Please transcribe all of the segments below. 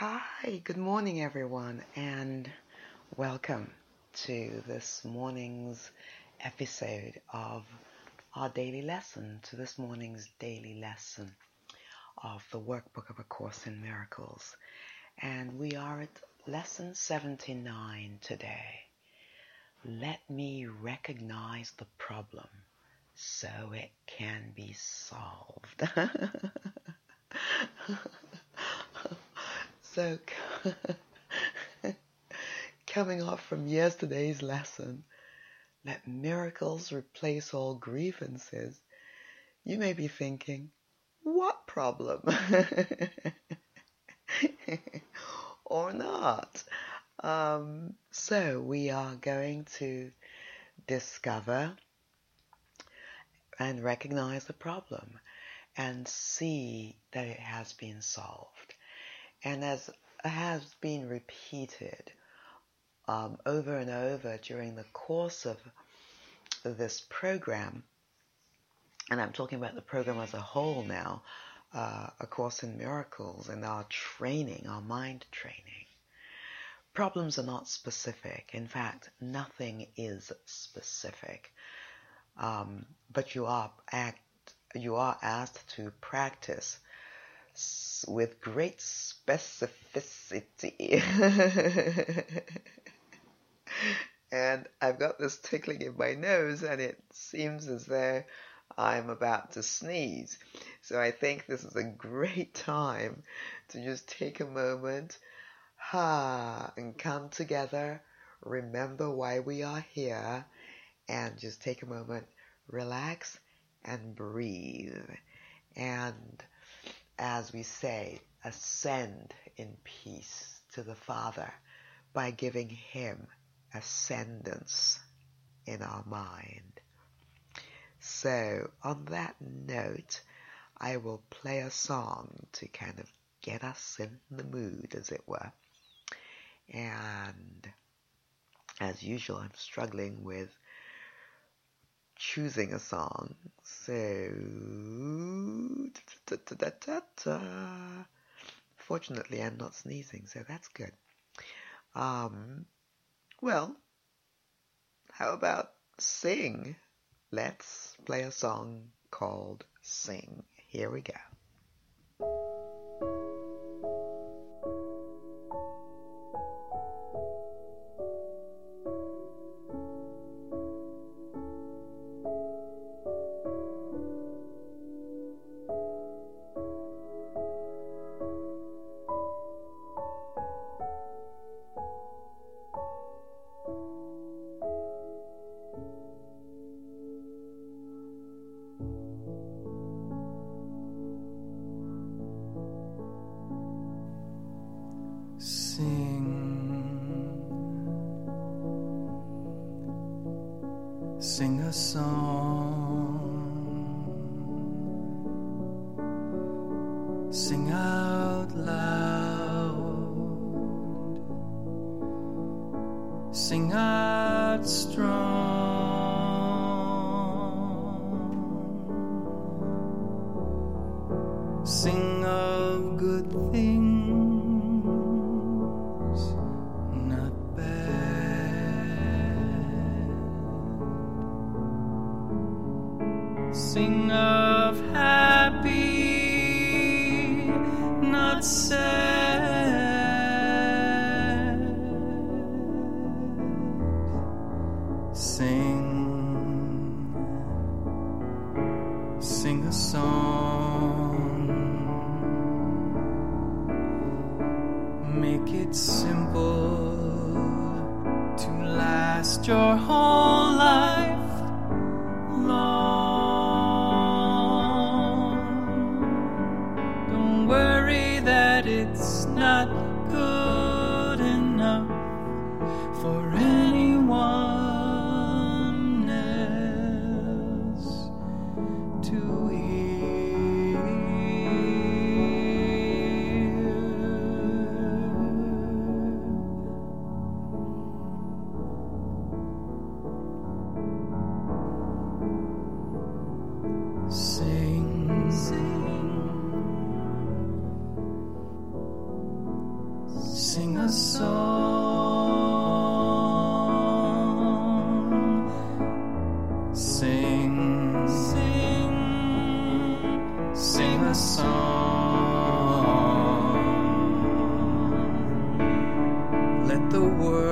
Hi, good morning, everyone, and welcome to this morning's episode of our daily lesson, to this morning's daily lesson of the workbook of A Course in Miracles. And we are at lesson 79 today. Let me recognize the problem so it can be solved. So, coming off from yesterday's lesson, let miracles replace all grievances. You may be thinking, what problem? or not. Um, so, we are going to discover and recognize the problem and see that it has been solved. And as has been repeated um, over and over during the course of this program, and I'm talking about the program as a whole now, uh, A Course in Miracles and our training, our mind training. Problems are not specific. In fact, nothing is specific. Um, but you are act, you are asked to practice with great specificity. and I've got this tickling in my nose, and it seems as though I'm about to sneeze. So I think this is a great time to just take a moment, ha, and come together, remember why we are here, and just take a moment, relax, and breathe. And as we say, ascend in peace to the Father by giving Him ascendance in our mind. So, on that note, I will play a song to kind of get us in the mood, as it were. And as usual, I'm struggling with choosing a song. So, da, da, da, fortunately, I'm not sneezing, so that's good. Um, well, how about sing? Let's play a song called Sing. Here we go. Sing out strong, Let the world,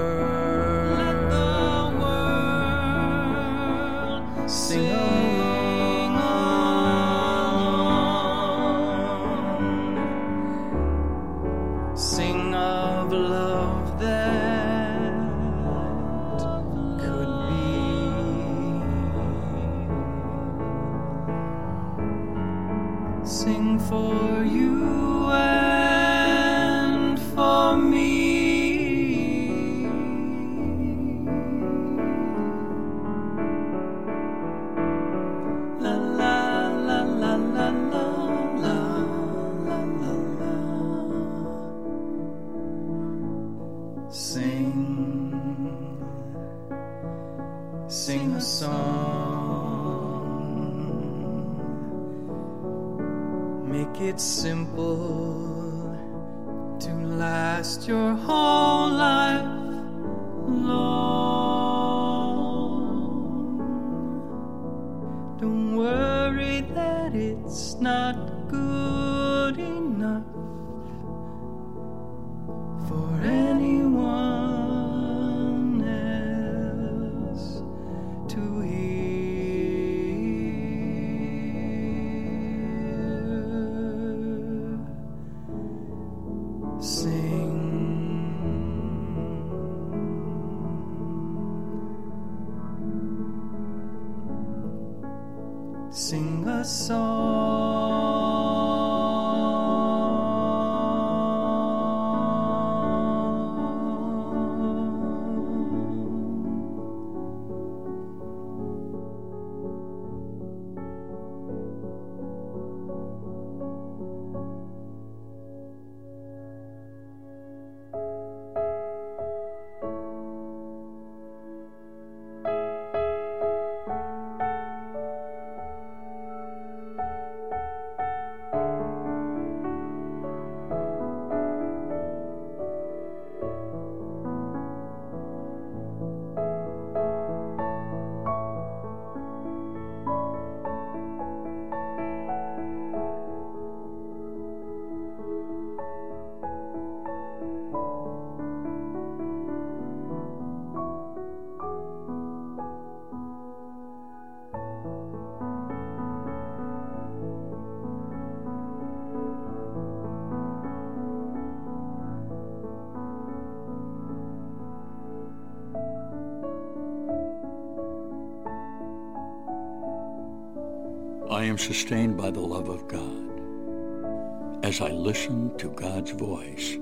am sustained by the love of God. As I listen to God's voice,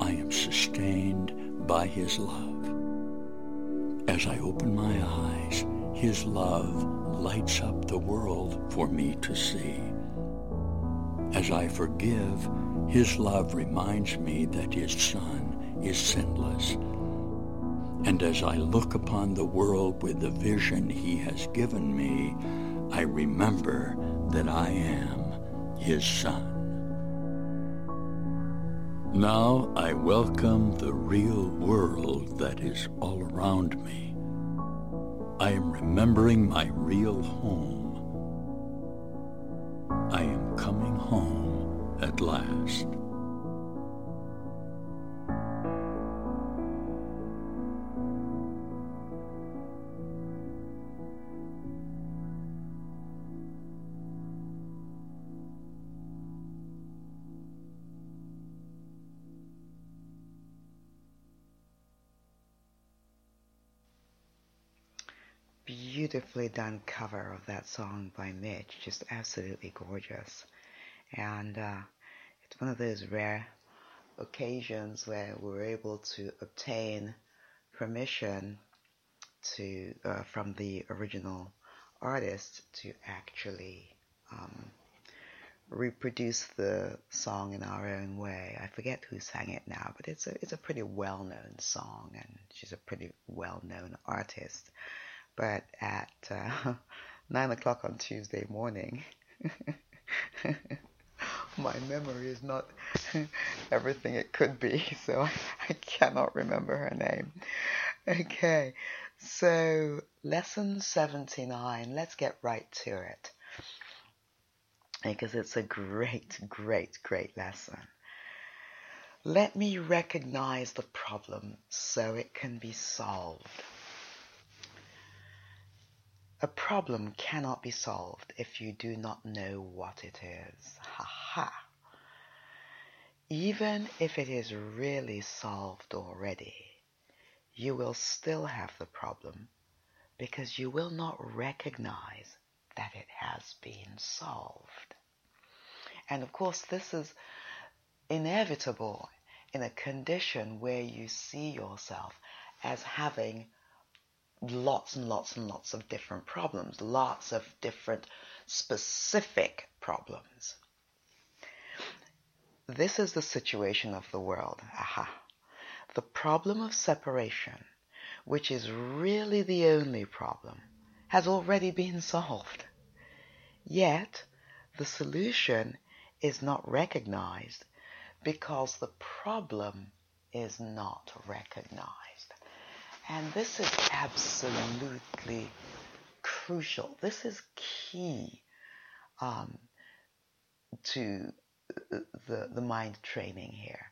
I am sustained by His love. As I open my eyes, His love lights up the world for me to see. As I forgive, His love reminds me that His Son is sinless. And as I look upon the world with the vision He has given me, I remember that I am His Son. Now I welcome the real world that is all around me. I am remembering my real home. I am coming home at last. Done cover of that song by Mitch, just absolutely gorgeous. And uh, it's one of those rare occasions where we're able to obtain permission to uh, from the original artist to actually um, reproduce the song in our own way. I forget who sang it now, but it's a it's a pretty well known song, and she's a pretty well known artist. But at uh, nine o'clock on Tuesday morning, my memory is not everything it could be, so I, I cannot remember her name. Okay, so lesson 79, let's get right to it. Because it's a great, great, great lesson. Let me recognize the problem so it can be solved. A problem cannot be solved if you do not know what it is. Ha ha. Even if it is really solved already, you will still have the problem because you will not recognize that it has been solved. And of course, this is inevitable in a condition where you see yourself as having lots and lots and lots of different problems, lots of different specific problems. This is the situation of the world. Aha. The problem of separation, which is really the only problem, has already been solved. Yet, the solution is not recognized because the problem is not recognized. And this is absolutely crucial. This is key um, to the, the mind training here.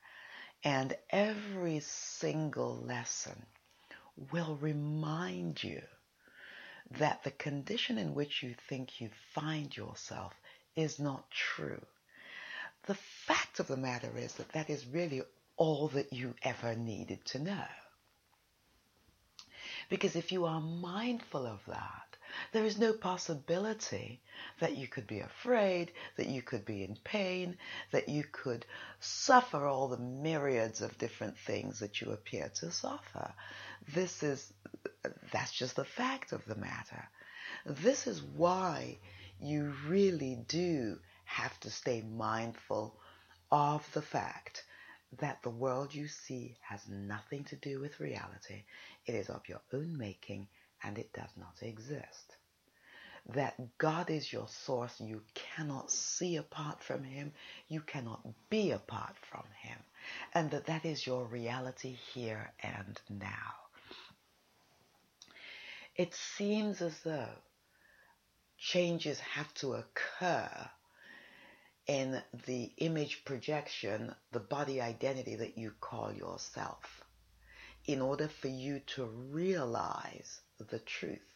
And every single lesson will remind you that the condition in which you think you find yourself is not true. The fact of the matter is that that is really all that you ever needed to know. Because if you are mindful of that, there is no possibility that you could be afraid, that you could be in pain, that you could suffer all the myriads of different things that you appear to suffer. This is, that's just the fact of the matter. This is why you really do have to stay mindful of the fact that the world you see has nothing to do with reality. It is of your own making and it does not exist. That God is your source. You cannot see apart from Him. You cannot be apart from Him. And that that is your reality here and now. It seems as though changes have to occur in the image projection, the body identity that you call yourself, in order for you to realize the truth.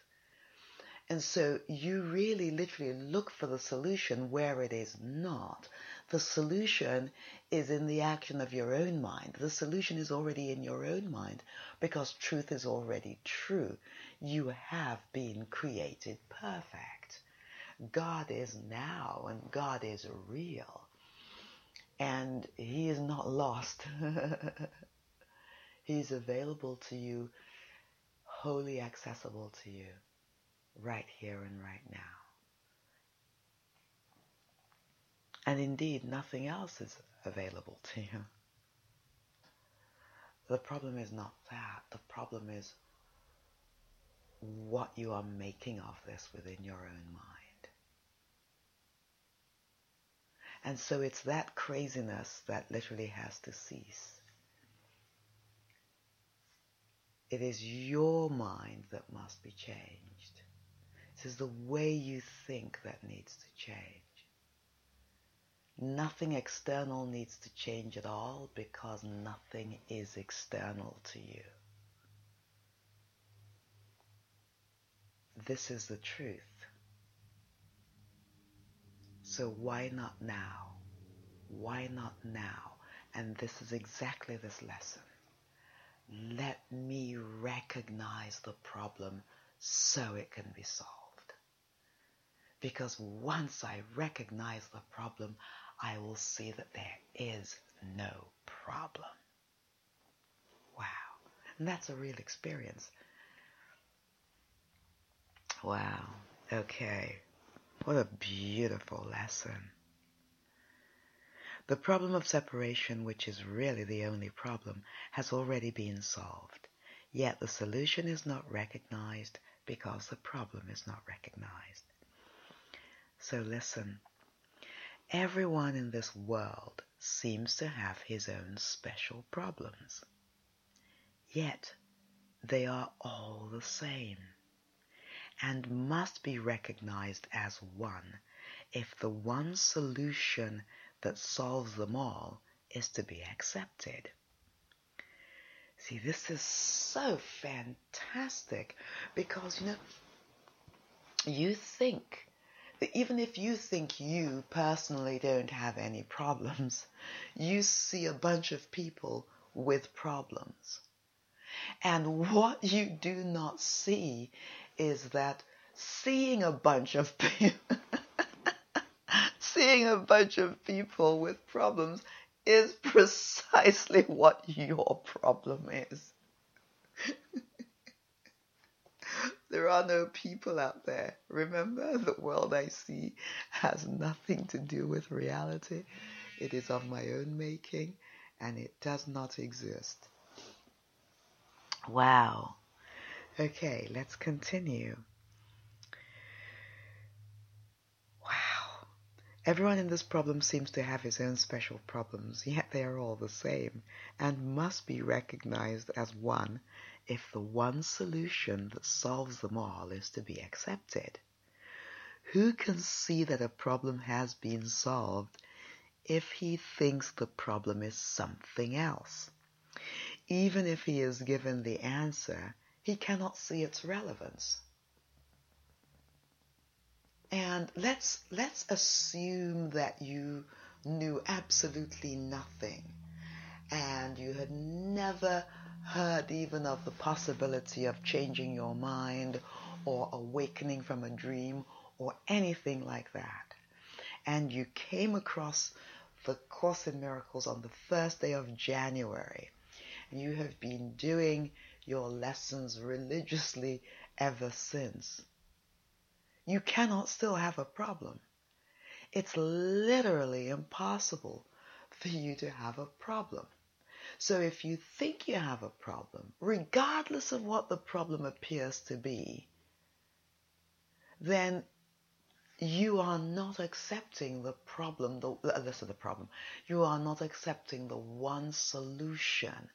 And so you really literally look for the solution where it is not. The solution is in the action of your own mind. The solution is already in your own mind because truth is already true. You have been created perfect. God is now and God is real. And He is not lost. He's available to you, wholly accessible to you, right here and right now. And indeed, nothing else is available to you. The problem is not that. The problem is what you are making of this within your own mind. And so it's that craziness that literally has to cease. It is your mind that must be changed. It is the way you think that needs to change. Nothing external needs to change at all because nothing is external to you. This is the truth. So why not now? Why not now? And this is exactly this lesson. Let me recognize the problem so it can be solved. Because once I recognize the problem, I will see that there is no problem. Wow. And that's a real experience. Wow. Okay. What a beautiful lesson. The problem of separation, which is really the only problem, has already been solved. Yet the solution is not recognized because the problem is not recognized. So listen. Everyone in this world seems to have his own special problems. Yet they are all the same and must be recognized as one if the one solution that solves them all is to be accepted. See, this is so fantastic because, you know, you think that even if you think you personally don't have any problems, you see a bunch of people with problems. And what you do not see is that seeing a bunch of people, seeing a bunch of people with problems is precisely what your problem is. there are no people out there. Remember, the world I see has nothing to do with reality. It is of my own making and it does not exist. Wow. Okay, let's continue. Wow. Everyone in this problem seems to have his own special problems, yet they are all the same and must be recognized as one if the one solution that solves them all is to be accepted. Who can see that a problem has been solved if he thinks the problem is something else? Even if he is given the answer, he cannot see its relevance. And let's let's assume that you knew absolutely nothing and you had never heard even of the possibility of changing your mind or awakening from a dream or anything like that. And you came across the Course in Miracles on the first day of January. You have been doing your lessons religiously ever since. You cannot still have a problem. It's literally impossible for you to have a problem. So if you think you have a problem, regardless of what the problem appears to be, then you are not accepting the problem, the, uh, is the problem, you are not accepting the one solution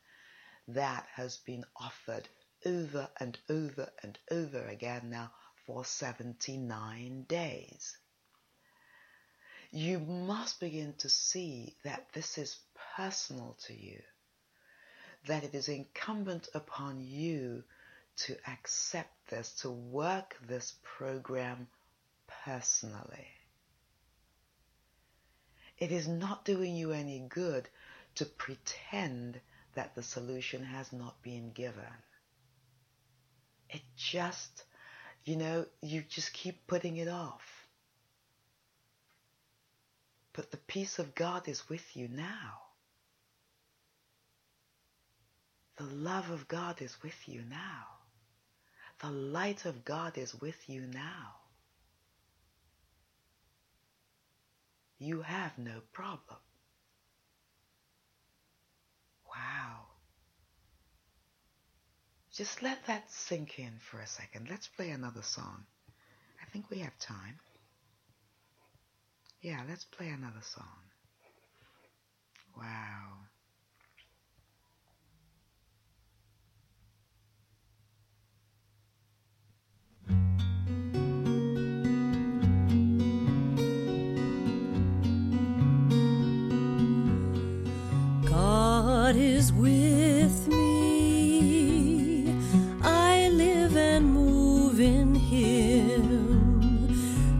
that has been offered over and over and over again now for 79 days. You must begin to see that this is personal to you that it is incumbent upon you to accept this, to work this program personally. It is not doing you any good to pretend that the solution has not been given. It just, you know, you just keep putting it off. But the peace of God is with you now. The love of God is with you now. The light of God is with you now. You have no problem. Wow. Just let that sink in for a second. Let's play another song. I think we have time. Yeah, let's play another song. Wow. God is with me. I live and move in Him.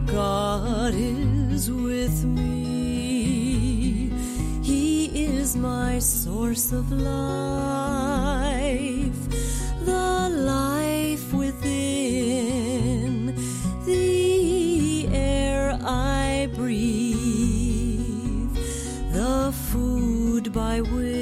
God is with me. He is my source of life, the life within, the air I breathe, the food by which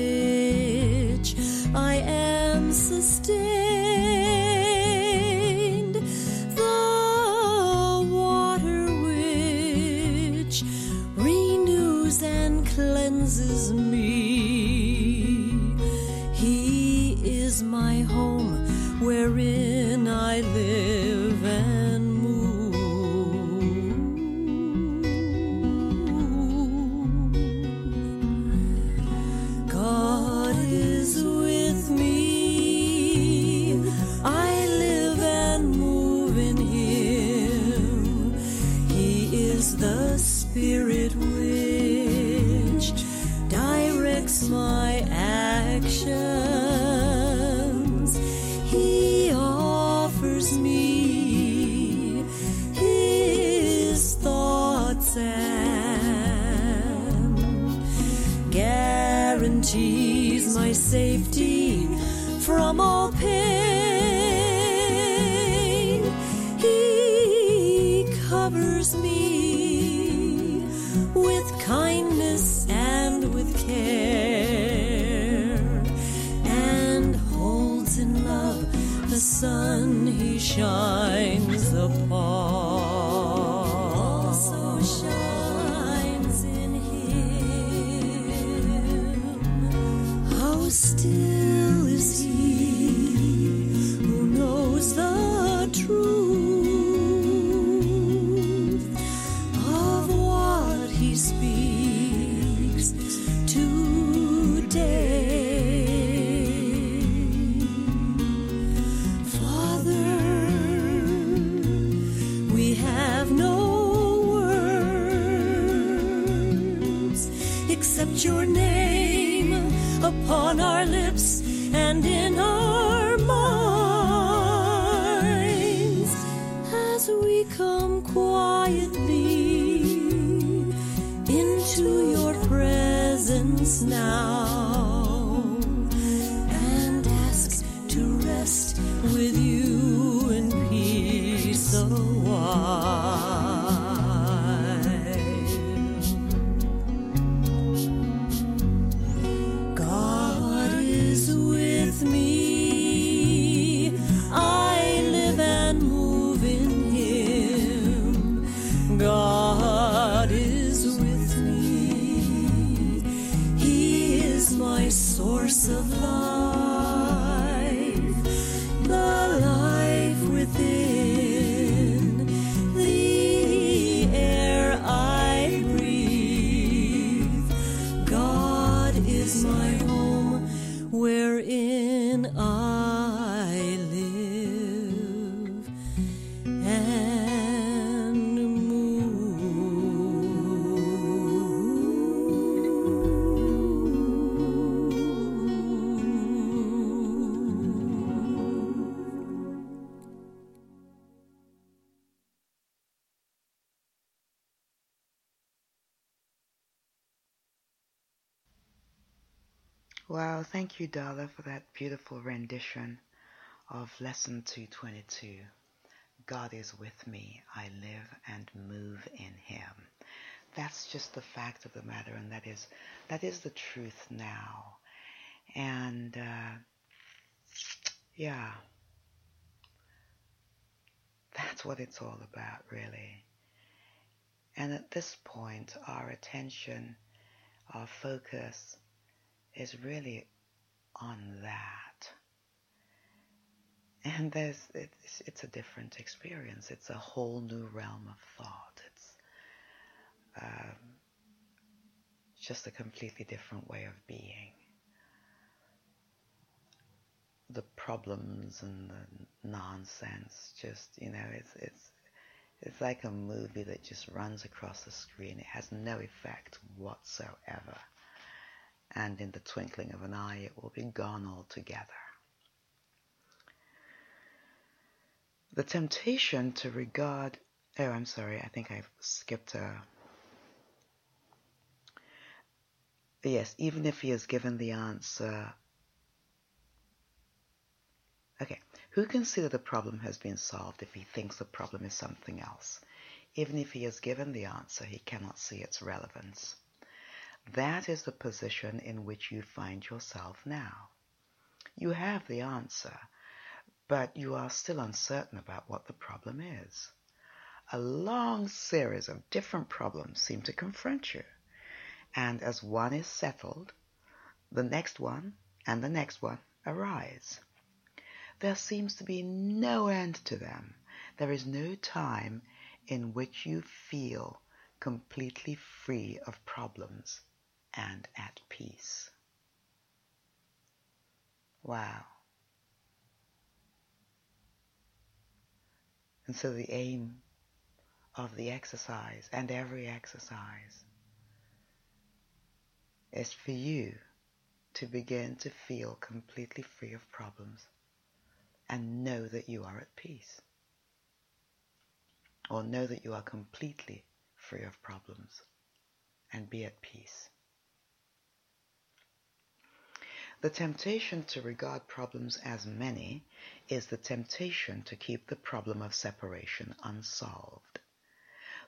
still Wow, thank you, Darla, for that beautiful rendition of Lesson 222. God is with me. I live and move in Him. That's just the fact of the matter, and that is that is the truth now. And uh, yeah, that's what it's all about, really. And at this point, our attention, our focus is really on that. And there's it's, it's a different experience. It's a whole new realm of thought. It's um, just a completely different way of being. The problems and the nonsense, just you know, it's it's it's like a movie that just runs across the screen. It has no effect whatsoever and in the twinkling of an eye it will be gone altogether. The temptation to regard, oh, I'm sorry, I think I've skipped a. Yes, even if he has given the answer. Okay, who can see that the problem has been solved if he thinks the problem is something else? Even if he has given the answer, he cannot see its relevance. That is the position in which you find yourself now. You have the answer, but you are still uncertain about what the problem is. A long series of different problems seem to confront you, and as one is settled, the next one and the next one arise. There seems to be no end to them. There is no time in which you feel completely free of problems and at peace. Wow. And so the aim of the exercise and every exercise is for you to begin to feel completely free of problems and know that you are at peace. Or know that you are completely free of problems and be at peace. The temptation to regard problems as many is the temptation to keep the problem of separation unsolved.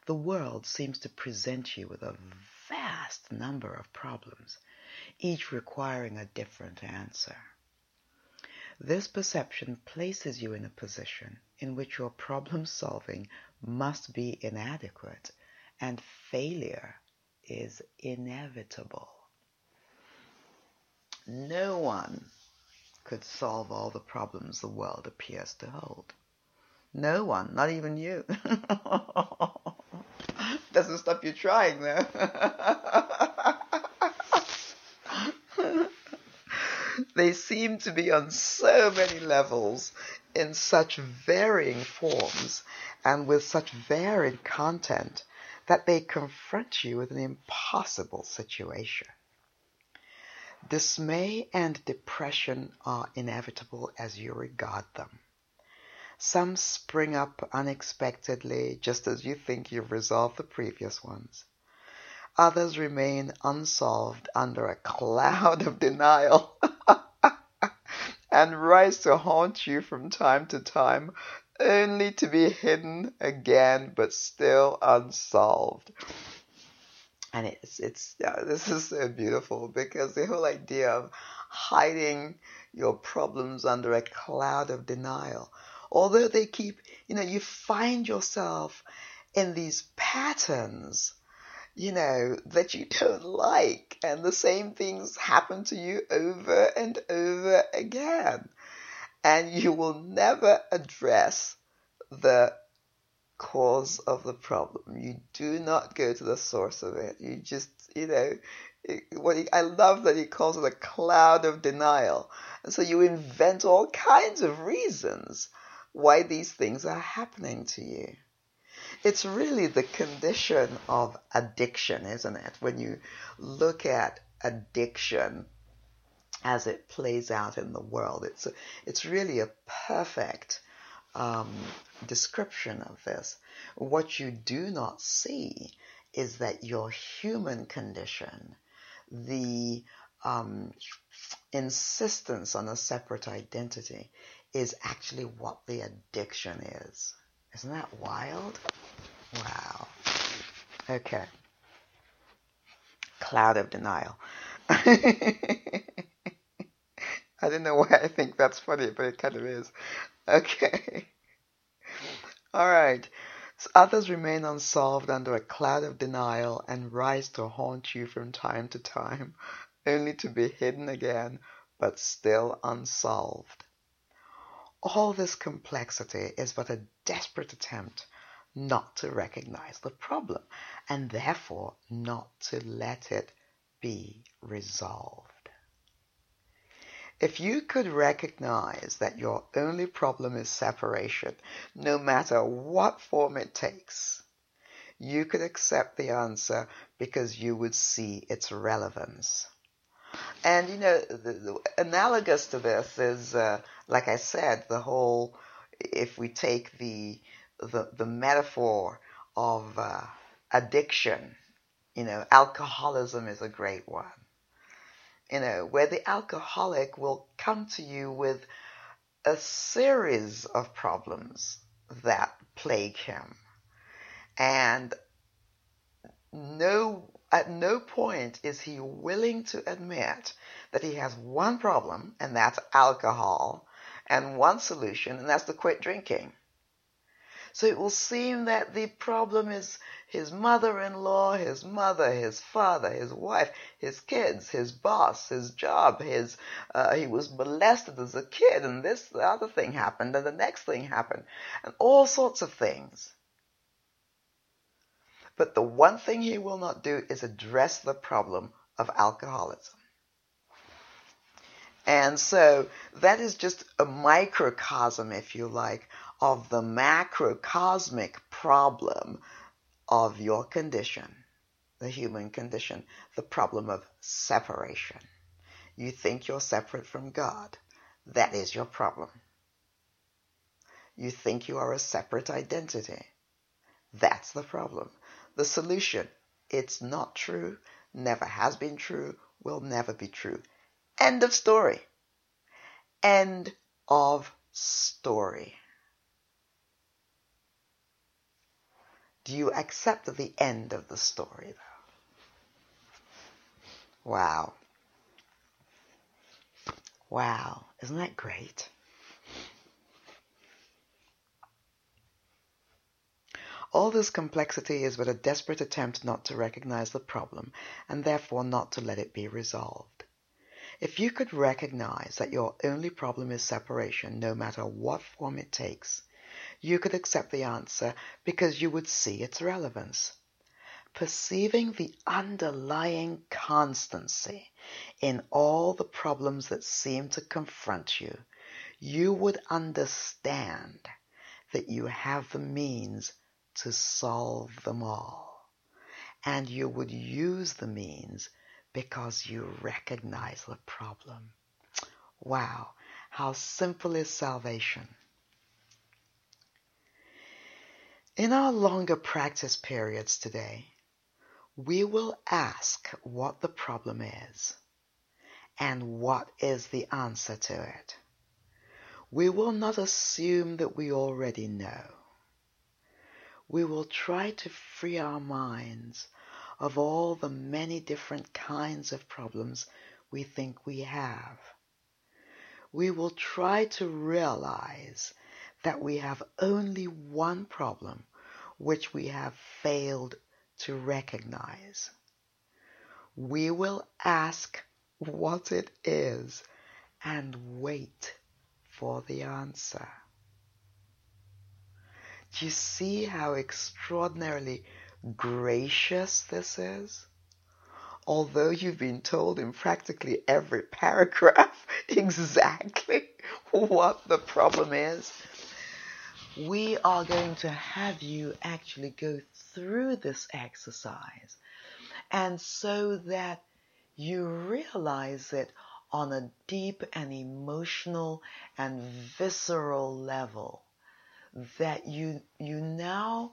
The world seems to present you with a vast number of problems, each requiring a different answer. This perception places you in a position in which your problem solving must be inadequate and failure is inevitable. No one could solve all the problems the world appears to hold. No one, not even you. Doesn't stop you trying though. they seem to be on so many levels, in such varying forms, and with such varied content that they confront you with an impossible situation. Dismay and depression are inevitable as you regard them. Some spring up unexpectedly just as you think you've resolved the previous ones. Others remain unsolved under a cloud of denial and rise to haunt you from time to time, only to be hidden again but still unsolved and it's it's yeah, this is so beautiful because the whole idea of hiding your problems under a cloud of denial. Although they keep you know you find yourself in these patterns you know that you don't like and the same things happen to you over and over again. And you will never address the cause of the problem. You do not go to the source of it. You just, you know, what he, I love that he calls it a cloud of denial. And so you invent all kinds of reasons why these things are happening to you. It's really the condition of addiction, isn't it? When you look at addiction as it plays out in the world, it's a, it's really a perfect um, description of this. What you do not see is that your human condition, the um, insistence on a separate identity, is actually what the addiction is. Isn't that wild? Wow. Okay. Cloud of denial. I don't know why I think that's funny, but it kind of is. Okay. All right. So others remain unsolved under a cloud of denial and rise to haunt you from time to time, only to be hidden again, but still unsolved. All this complexity is but a desperate attempt not to recognize the problem and therefore not to let it be resolved. If you could recognize that your only problem is separation, no matter what form it takes, you could accept the answer because you would see its relevance. And you know, the, the, analogous to this is, uh, like I said, the whole. If we take the the, the metaphor of uh, addiction, you know, alcoholism is a great one you know, where the alcoholic will come to you with a series of problems that plague him. And no, at no point is he willing to admit that he has one problem, and that's alcohol, and one solution, and that's to quit drinking. So it will seem that the problem is his mother-in-law, his mother, his father, his wife, his kids, his boss, his job, his uh, he was molested as a kid, and this the other thing happened, and the next thing happened, and all sorts of things. But the one thing he will not do is address the problem of alcoholism. And so that is just a microcosm, if you like, of the macrocosmic problem of your condition, the human condition, the problem of separation. You think you're separate from God. That is your problem. You think you are a separate identity. That's the problem. The solution, it's not true, never has been true, will never be true. End of story. End of story. Do you accept the end of the story, though? Wow. Wow. Isn't that great? All this complexity is but a desperate attempt not to recognize the problem and therefore not to let it be resolved. If you could recognize that your only problem is separation, no matter what form it takes, you could accept the answer because you would see its relevance. Perceiving the underlying constancy in all the problems that seem to confront you, you would understand that you have the means to solve them all. And you would use the means because you recognize the problem. Wow, how simple is salvation? In our longer practice periods today, we will ask what the problem is and what is the answer to it. We will not assume that we already know. We will try to free our minds of all the many different kinds of problems we think we have. We will try to realize that we have only one problem which we have failed to recognize. We will ask what it is and wait for the answer. Do you see how extraordinarily gracious this is? Although you've been told in practically every paragraph exactly what the problem is, we are going to have you actually go through this exercise. And so that you realize it on a deep and emotional and visceral level that you you now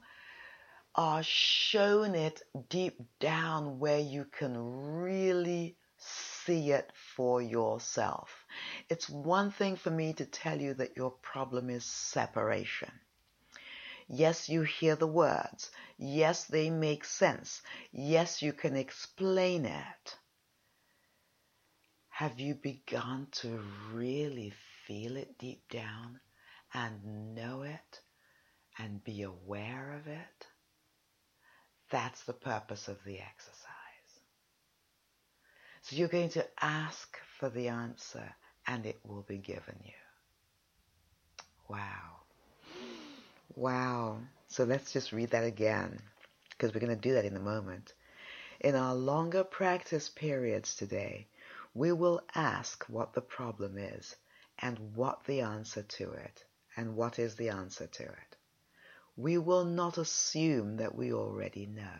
are shown it deep down where you can really see it for yourself. It's one thing for me to tell you that your problem is separation. Yes, you hear the words. Yes, they make sense. Yes, you can explain it. Have you begun to really feel it deep down and know it and be aware of it? That's the purpose of the exercise. So you're going to ask for the answer and it will be given you. Wow. Wow. So let's just read that again because we're going to do that in a moment. In our longer practice periods today, we will ask what the problem is and what the answer to it and what is the answer to it. We will not assume that we already know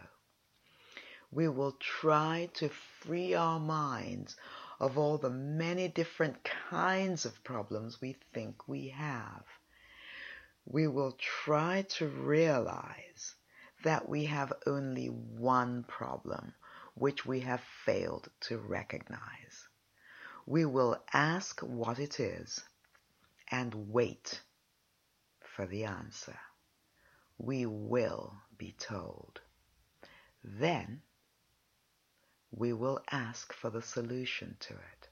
we will try to free our minds of all the many different kinds of problems we think we have. We will try to realize that we have only one problem which we have failed to recognize. We will ask what it is and wait for the answer. We will be told. Then we will ask for the solution to it,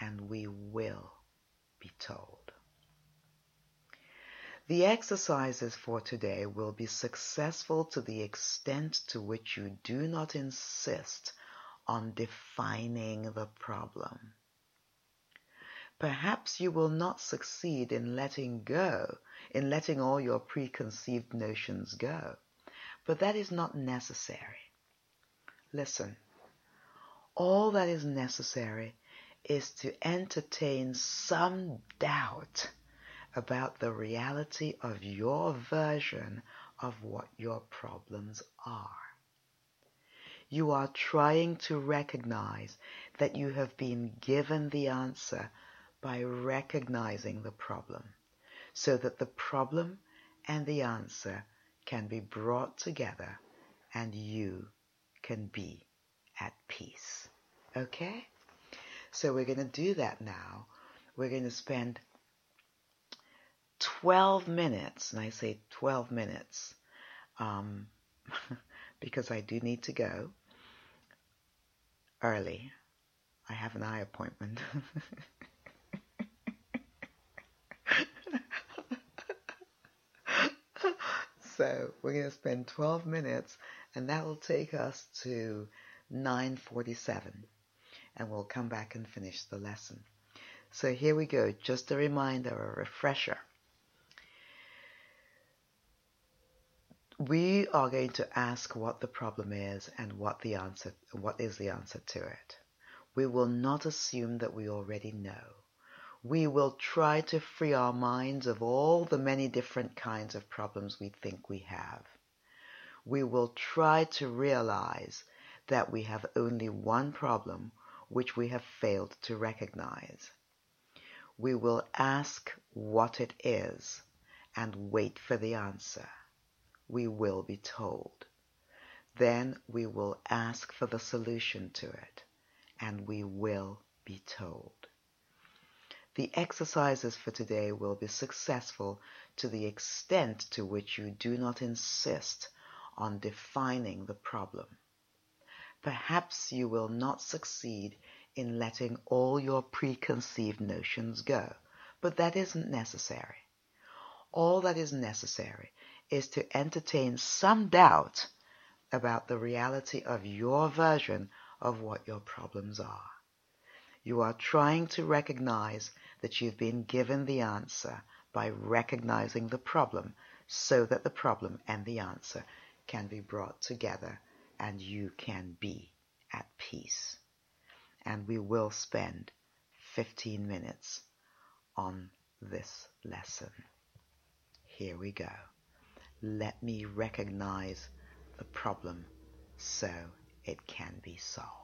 and we will be told. The exercises for today will be successful to the extent to which you do not insist on defining the problem. Perhaps you will not succeed in letting go, in letting all your preconceived notions go, but that is not necessary. Listen, all that is necessary is to entertain some doubt about the reality of your version of what your problems are. You are trying to recognize that you have been given the answer by recognizing the problem so that the problem and the answer can be brought together and you can be at peace. Okay? So we're going to do that now. We're going to spend 12 minutes, and I say 12 minutes um, because I do need to go early. I have an eye appointment. so we're going to spend 12 minutes and that will take us to 947 and we'll come back and finish the lesson. So here we go, just a reminder, a refresher. We are going to ask what the problem is and what the answer what is the answer to it. We will not assume that we already know. We will try to free our minds of all the many different kinds of problems we think we have. We will try to realize that we have only one problem which we have failed to recognize. We will ask what it is and wait for the answer. We will be told. Then we will ask for the solution to it and we will be told. The exercises for today will be successful to the extent to which you do not insist on defining the problem. Perhaps you will not succeed in letting all your preconceived notions go, but that isn't necessary. All that is necessary is to entertain some doubt about the reality of your version of what your problems are. You are trying to recognize that you've been given the answer by recognizing the problem so that the problem and the answer can be brought together and you can be at peace. And we will spend 15 minutes on this lesson. Here we go. Let me recognize the problem so it can be solved.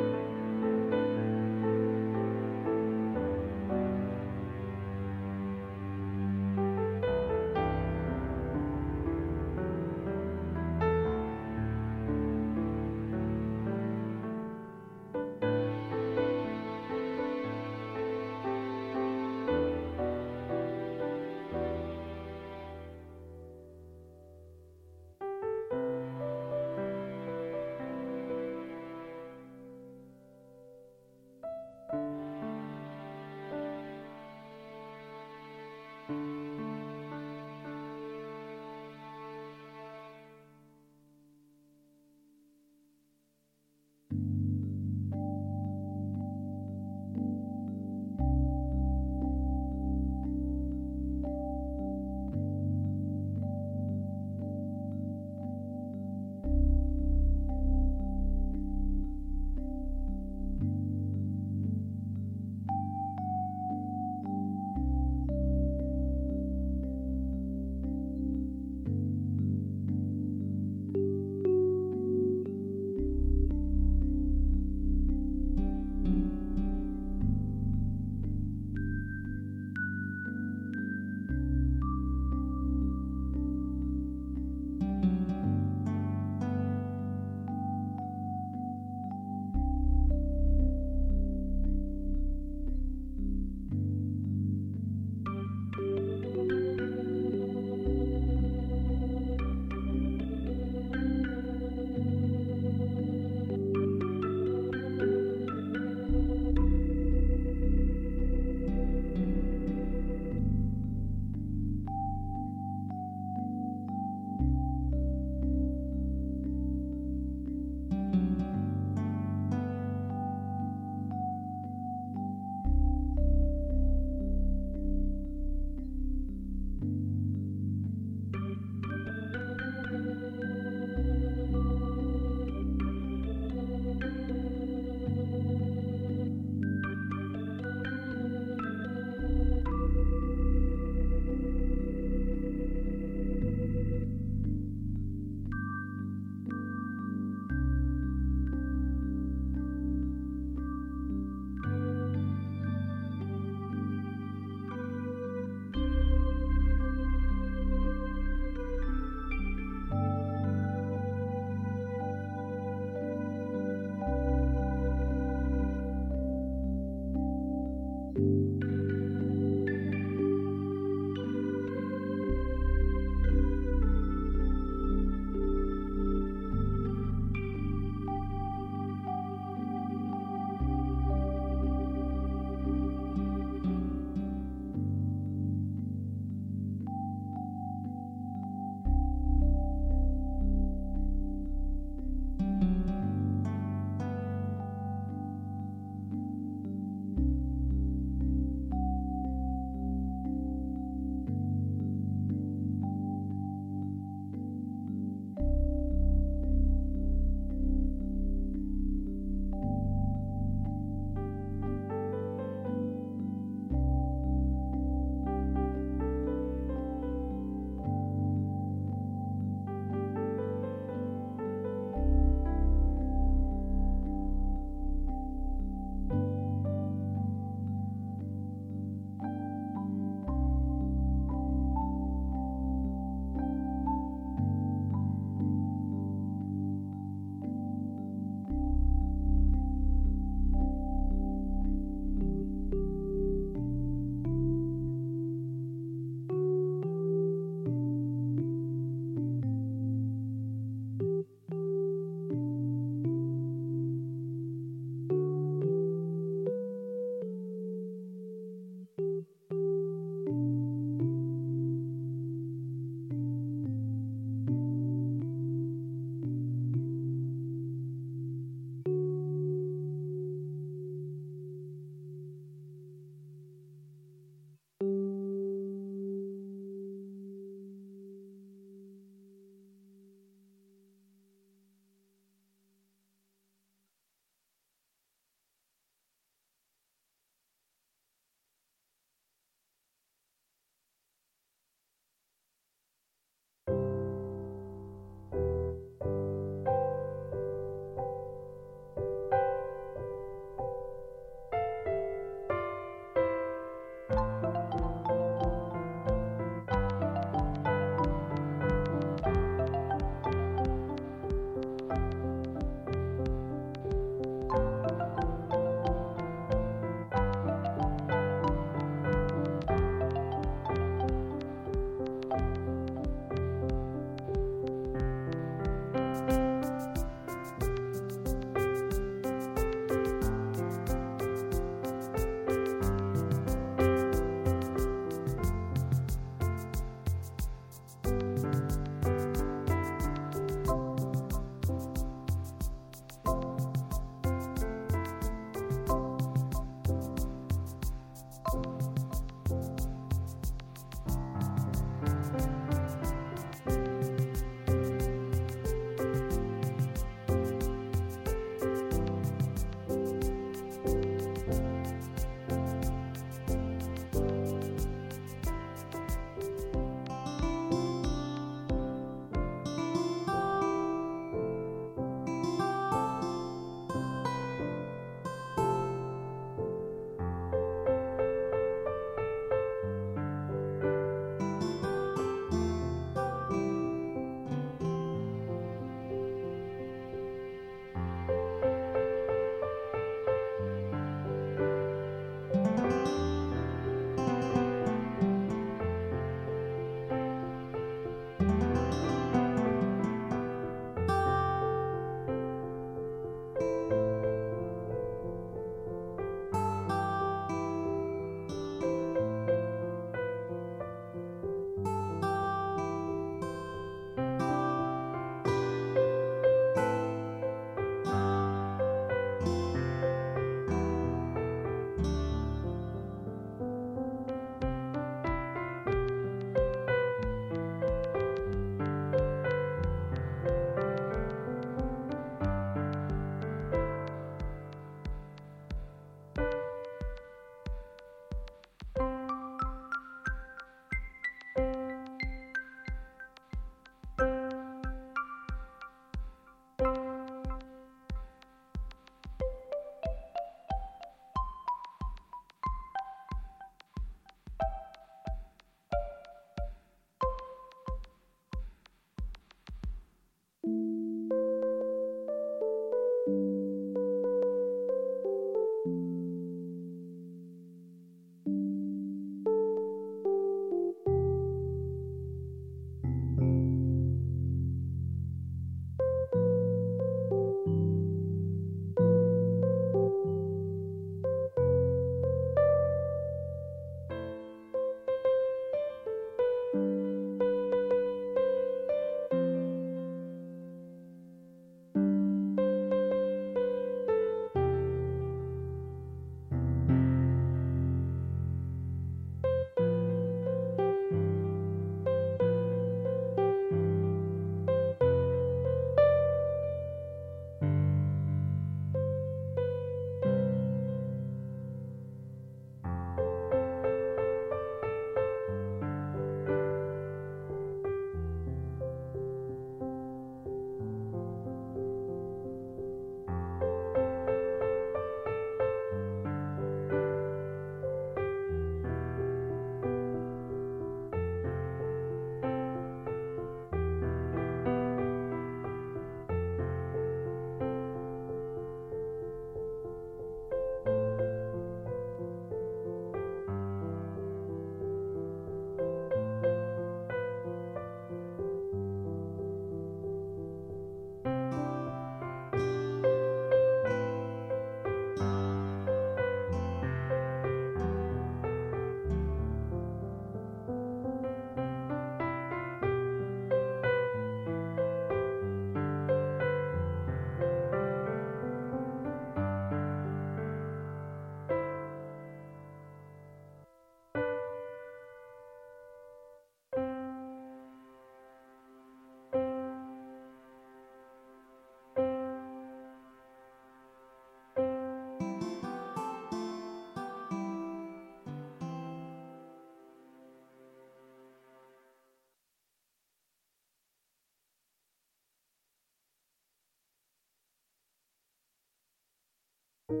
Thank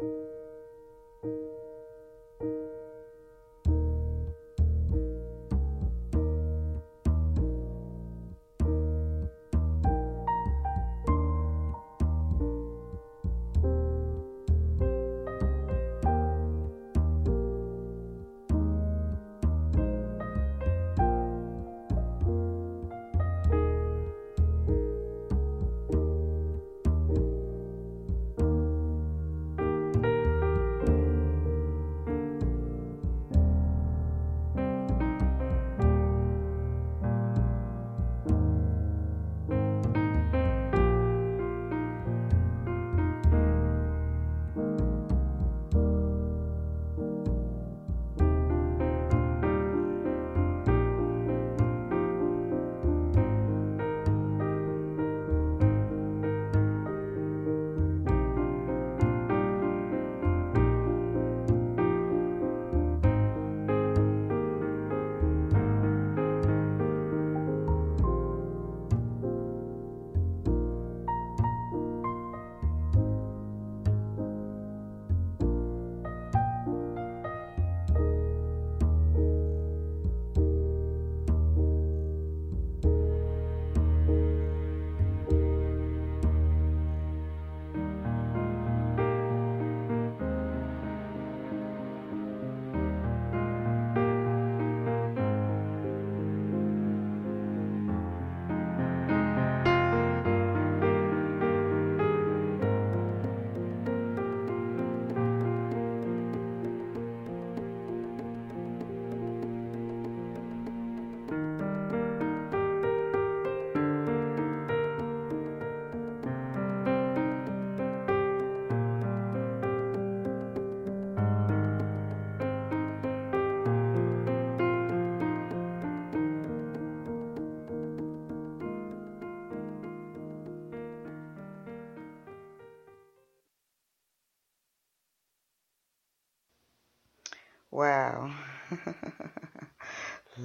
you.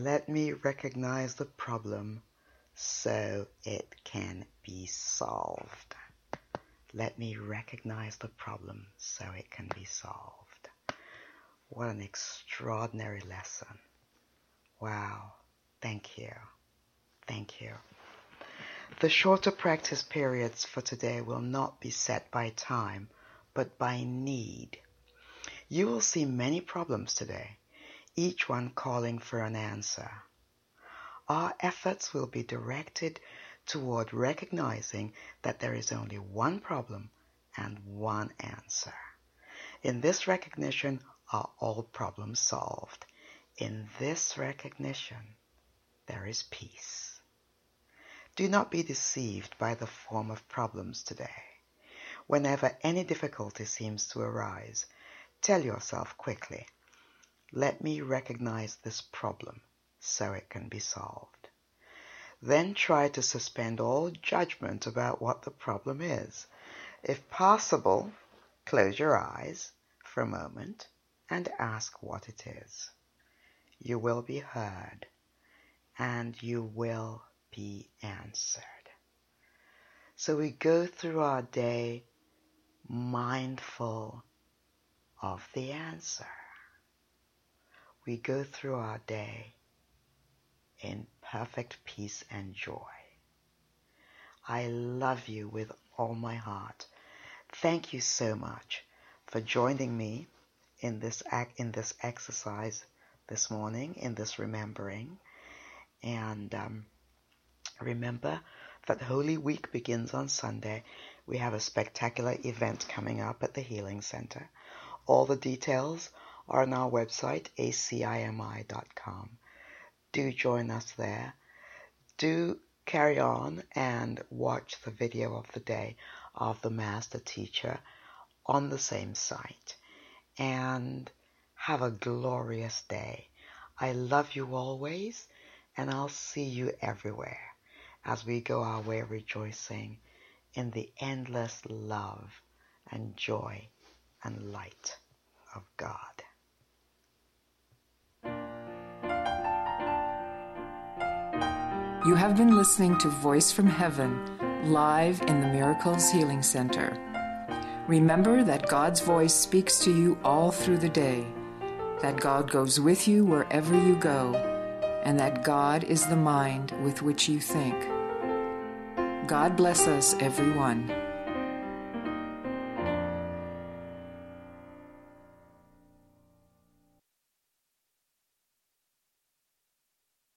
Let me recognize the problem so it can be solved. Let me recognize the problem so it can be solved. What an extraordinary lesson. Wow. Thank you. Thank you. The shorter practice periods for today will not be set by time, but by need. You will see many problems today, each one calling for an answer. Our efforts will be directed toward recognizing that there is only one problem and one answer. In this recognition are all problems solved. In this recognition, there is peace. Do not be deceived by the form of problems today. Whenever any difficulty seems to arise, Tell yourself quickly, let me recognize this problem so it can be solved. Then try to suspend all judgment about what the problem is. If possible, close your eyes for a moment and ask what it is. You will be heard and you will be answered. So we go through our day mindful of the answer. We go through our day in perfect peace and joy. I love you with all my heart. Thank you so much for joining me in this act, in this exercise this morning, in this remembering. And um, remember that Holy Week begins on Sunday. We have a spectacular event coming up at the Healing Center. All the details are on our website, acimi.com. Do join us there. Do carry on and watch the video of the day of the Master Teacher on the same site. And have a glorious day. I love you always, and I'll see you everywhere as we go our way rejoicing in the endless love and joy and light of God. You have been listening to Voice from Heaven live in the Miracles Healing Center. Remember that God's voice speaks to you all through the day, that God goes with you wherever you go, and that God is the mind with which you think. God bless us, everyone.